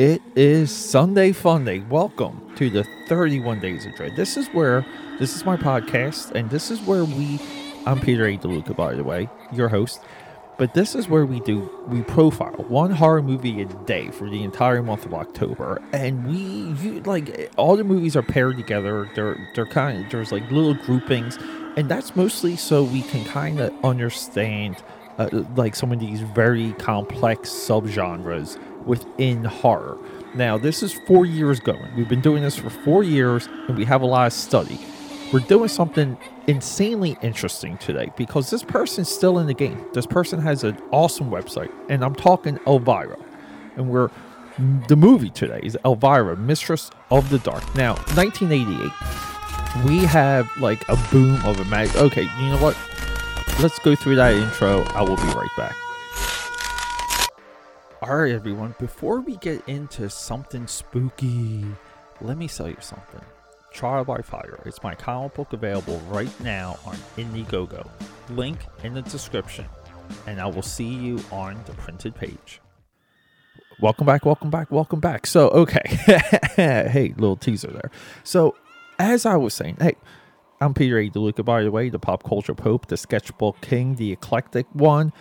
It is Sunday Funday. Welcome to the 31 Days of Dread. This is where this is my podcast, and this is where we. I'm Peter A. DeLuca, by the way, your host. But this is where we do we profile one horror movie a day for the entire month of October, and we you, like all the movies are paired together. They're they're kind of there's like little groupings, and that's mostly so we can kind of understand uh, like some of these very complex subgenres within horror. Now, this is four years going. We've been doing this for four years, and we have a lot of study. We're doing something insanely interesting today because this person's still in the game. This person has an awesome website, and I'm talking Elvira. And we're the movie today is Elvira, Mistress of the Dark. Now, 1988. We have like a boom of a mag. Okay, you know what? Let's go through that intro. I will be right back. All right, everyone. Before we get into something spooky, let me sell you something. Trial by Fire. It's my comic book available right now on Indiegogo. Link in the description. And I will see you on the printed page. Welcome back, welcome back, welcome back. So, okay. hey, little teaser there. So, as I was saying, hey, I'm Peter A. DeLuca, by the way, the pop culture pope, the sketchbook king, the eclectic one,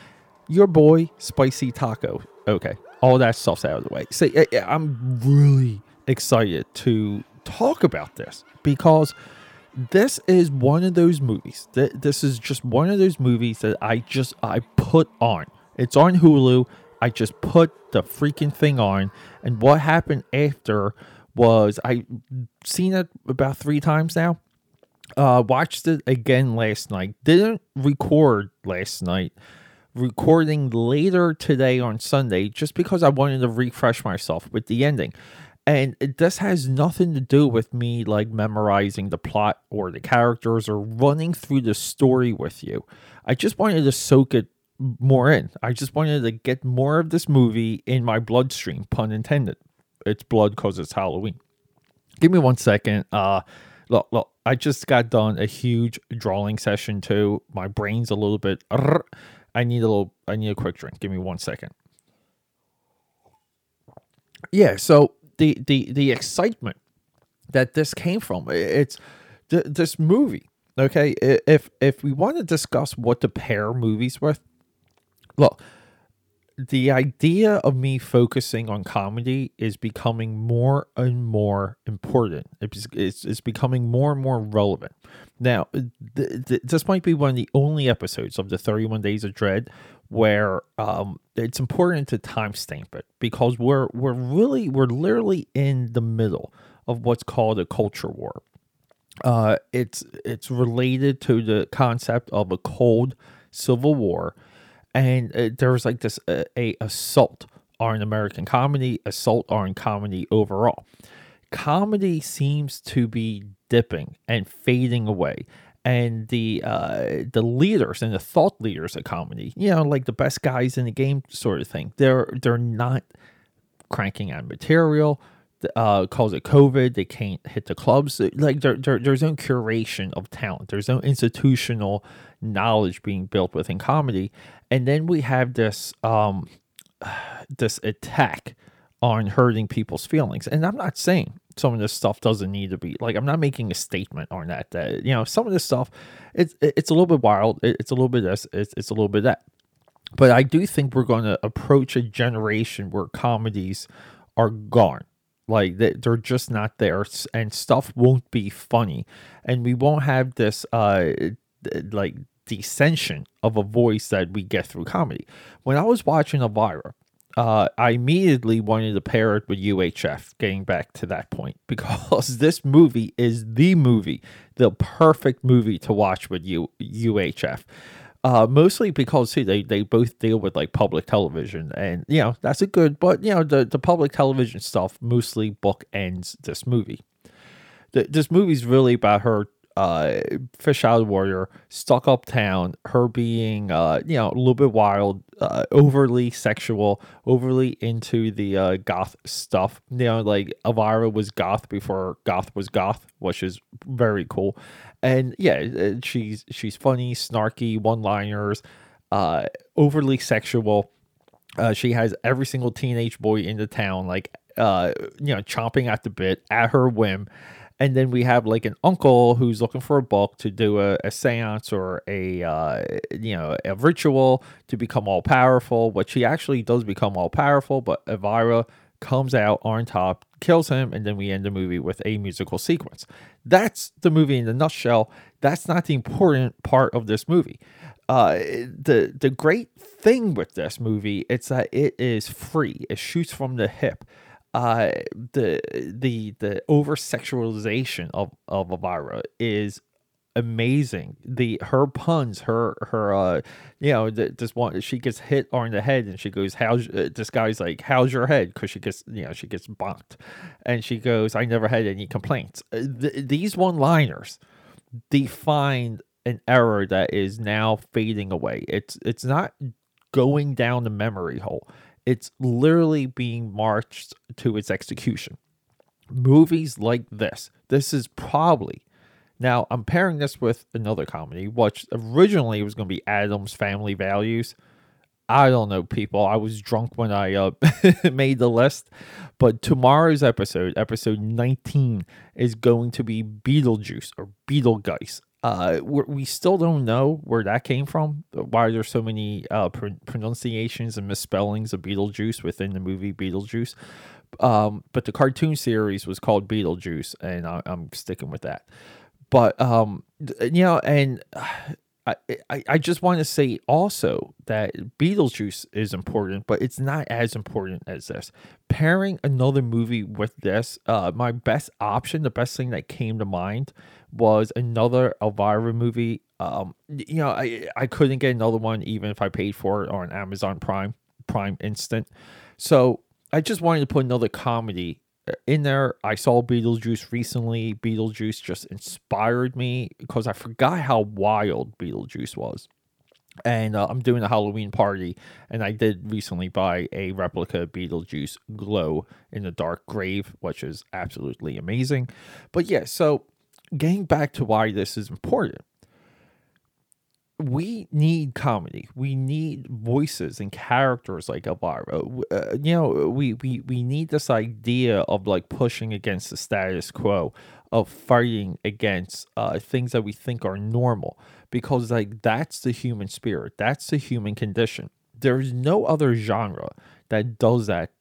your boy, Spicy Taco. Okay, all that stuff's out of the way. See, I'm really excited to talk about this because this is one of those movies. This is just one of those movies that I just I put on. It's on Hulu. I just put the freaking thing on, and what happened after was I seen it about three times now. Uh, watched it again last night. Didn't record last night. Recording later today on Sunday, just because I wanted to refresh myself with the ending. And this has nothing to do with me like memorizing the plot or the characters or running through the story with you. I just wanted to soak it more in. I just wanted to get more of this movie in my bloodstream, pun intended. It's blood because it's Halloween. Give me one second. Uh, look, look, I just got done a huge drawing session too. My brain's a little bit. I need a little. I need a quick drink. Give me one second. Yeah. So the the the excitement that this came from. It's th- this movie. Okay, if if we want to discuss what to pair movies with, look, the idea of me focusing on comedy is becoming more and more important. It's, it's, it's becoming more and more relevant. Now, th- th- this might be one of the only episodes of the 31 Days of Dread where um, it's important to timestamp it because we're we're really we're literally in the middle of what's called a culture war. Uh, it's it's related to the concept of a cold civil war, and uh, there's like this uh, a assault on American comedy, assault on comedy overall. Comedy seems to be dipping and fading away and the uh, the leaders and the thought leaders of comedy, you know, like the best guys in the game, sort of thing. They're they're not cranking out material. Uh, calls it COVID. They can't hit the clubs. Like there, there, there's no curation of talent. There's no institutional knowledge being built within comedy. And then we have this um, this attack on hurting people's feelings. And I'm not saying some of this stuff doesn't need to be like I'm not making a statement on that. That you know some of this stuff, it's it's a little bit wild. It's a little bit this. It's it's a little bit that. But I do think we're going to approach a generation where comedies are gone. Like they're just not there, and stuff won't be funny, and we won't have this uh like descension of a voice that we get through comedy. When I was watching Elvira, uh, I immediately wanted to pair it with UHF, getting back to that point, because this movie is the movie, the perfect movie to watch with U- UHF. Uh, mostly because see, they, they both deal with like public television, and you know that's a good, but you know the, the public television stuff mostly bookends this movie. The, this movie's really about her uh, fish out warrior, stuck uptown, her being, uh, you know, a little bit wild, uh, overly sexual, overly into the uh, goth stuff. You know, like Elvira was goth before goth was goth, which is very cool. And yeah, uh, she's she's funny, snarky, one liners, uh, overly sexual. Uh, she has every single teenage boy in the town, like, uh, you know, chomping at the bit at her whim. And then we have like an uncle who's looking for a book to do a, a seance or a, uh, you know, a ritual to become all powerful, which he actually does become all powerful, but Elvira comes out on top, kills him, and then we end the movie with a musical sequence. That's the movie in a nutshell. That's not the important part of this movie. Uh, the the great thing with this movie it's that it is free. It shoots from the hip. Uh, the the the over sexualization of of Elvira is amazing. The her puns, her her uh, you know, this one she gets hit on the head and she goes, "How's uh, this guy's like, how's your head?" Because she gets you know she gets bonked, and she goes, "I never had any complaints." Uh, th- these one liners define an error that is now fading away. It's it's not going down the memory hole. It's literally being marched to its execution. Movies like this, this is probably now, I'm pairing this with another comedy, which originally was going to be Addams Family Values. I don't know, people. I was drunk when I uh, made the list. But tomorrow's episode, episode 19, is going to be Beetlejuice or Beetlegeist. Uh, we still don't know where that came from. Why there's so many uh, pr- pronunciations and misspellings of Beetlejuice within the movie Beetlejuice. Um, but the cartoon series was called Beetlejuice, and I- I'm sticking with that. But um, you know, and I I, I just want to say also that Beetlejuice is important, but it's not as important as this. Pairing another movie with this, uh, my best option, the best thing that came to mind was another Elvira movie. Um, you know, I I couldn't get another one even if I paid for it on Amazon Prime Prime Instant. So I just wanted to put another comedy in there. I saw Beetlejuice recently. Beetlejuice just inspired me because I forgot how wild Beetlejuice was. And uh, I'm doing a Halloween party, and I did recently buy a replica Beetlejuice glow in the dark grave, which is absolutely amazing. But yeah, so getting back to why this is important we need comedy. We need voices and characters like Elvira. Uh, you know, we, we we need this idea of like pushing against the status quo, of fighting against uh, things that we think are normal, because like that's the human spirit. That's the human condition. There's no other genre that does that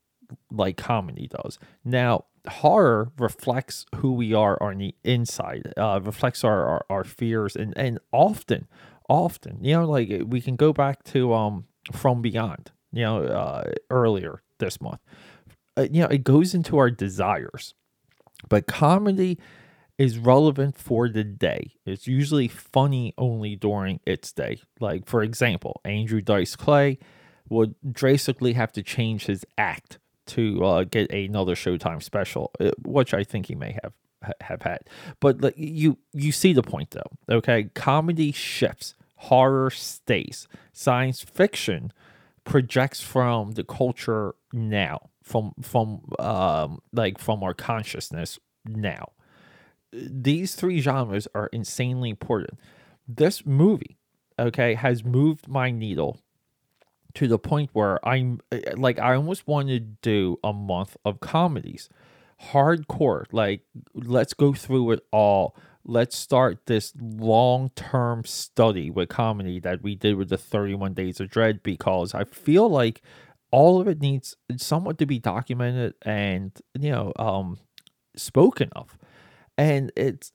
like comedy does. Now, horror reflects who we are on the inside, uh, reflects our, our, our fears, and, and often often. You know, like we can go back to um from beyond. You know, uh, earlier this month. Uh, you know, it goes into our desires, but comedy is relevant for the day. It's usually funny only during its day. Like for example, Andrew Dice Clay would drastically have to change his act to uh, get another Showtime special, uh, which I think he may have have had. But like, you you see the point though. Okay, comedy shifts horror stays. Science fiction projects from the culture now, from from um, like from our consciousness now. These three genres are insanely important. This movie, okay, has moved my needle to the point where I'm like I almost want to do a month of comedies. Hardcore, like let's go through it all let's start this long term study with comedy that we did with the 31 Days of Dread because I feel like all of it needs somewhat to be documented and, you know, um, spoken of. And it's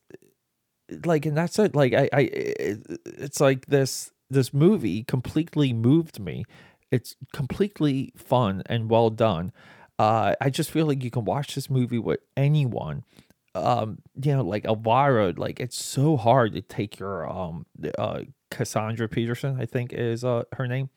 like, and that's it. Like, I, I, it's like this, this movie completely moved me. It's completely fun and well done. Uh, I just feel like you can watch this movie with anyone um you know like Elvira like it's so hard to take your um uh Cassandra Peterson I think is uh her name.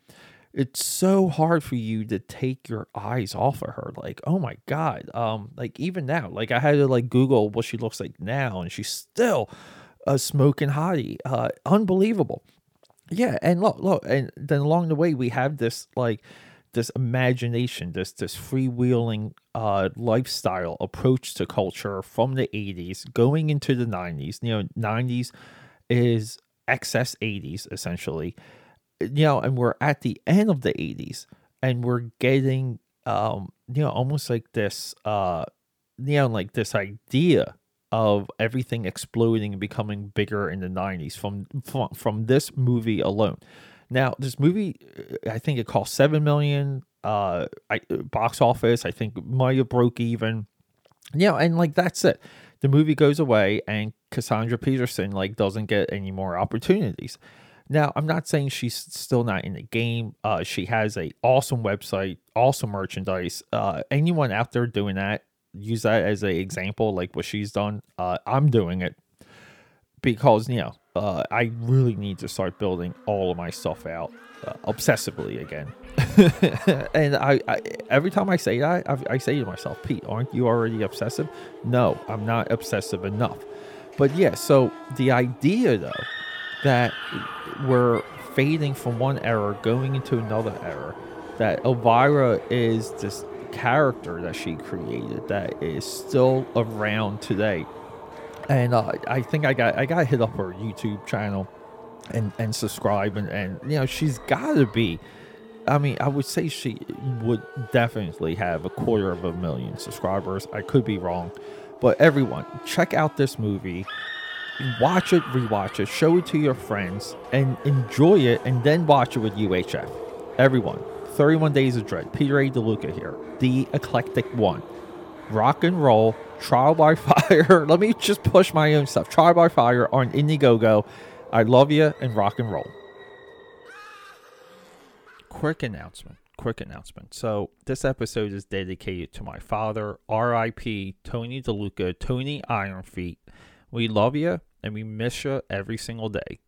It's so hard for you to take your eyes off of her like oh my god um like even now like I had to like google what she looks like now and she's still a smoking hottie uh unbelievable. Yeah and look look and then along the way we have this like this imagination, this this freewheeling uh, lifestyle approach to culture from the 80s going into the 90s. You know, 90s is excess 80s essentially. You know, and we're at the end of the 80s and we're getting um you know almost like this uh you know like this idea of everything exploding and becoming bigger in the 90s from from, from this movie alone now this movie uh, i think it cost 7 million uh I, box office i think have broke even yeah and like that's it the movie goes away and cassandra peterson like doesn't get any more opportunities now, I'm not saying she's still not in the game. Uh, she has a awesome website, awesome merchandise. Uh, anyone out there doing that, use that as an example, like what she's done. Uh, I'm doing it because you know uh, I really need to start building all of my stuff out uh, obsessively again. and I, I, every time I say that, I, I say to myself, Pete, aren't you already obsessive? No, I'm not obsessive enough. But yeah, so the idea though that we're fading from one era going into another era. That Elvira is this character that she created that is still around today. And uh, I think I got I got hit up her YouTube channel and and subscribe and and you know she's got to be. I mean, I would say she would definitely have a quarter of a million subscribers. I could be wrong, but everyone, check out this movie watch it, rewatch it, show it to your friends, and enjoy it, and then watch it with UHF. Everyone, 31 Days of Dread, Peter A. DeLuca here, the eclectic one. Rock and roll, Trial by Fire. Let me just push my own stuff. Trial by Fire on Indiegogo. I love you and rock and roll. Quick announcement. Quick announcement. So, this episode is dedicated to my father, RIP Tony DeLuca, Tony Ironfeet. We love you and we miss you every single day.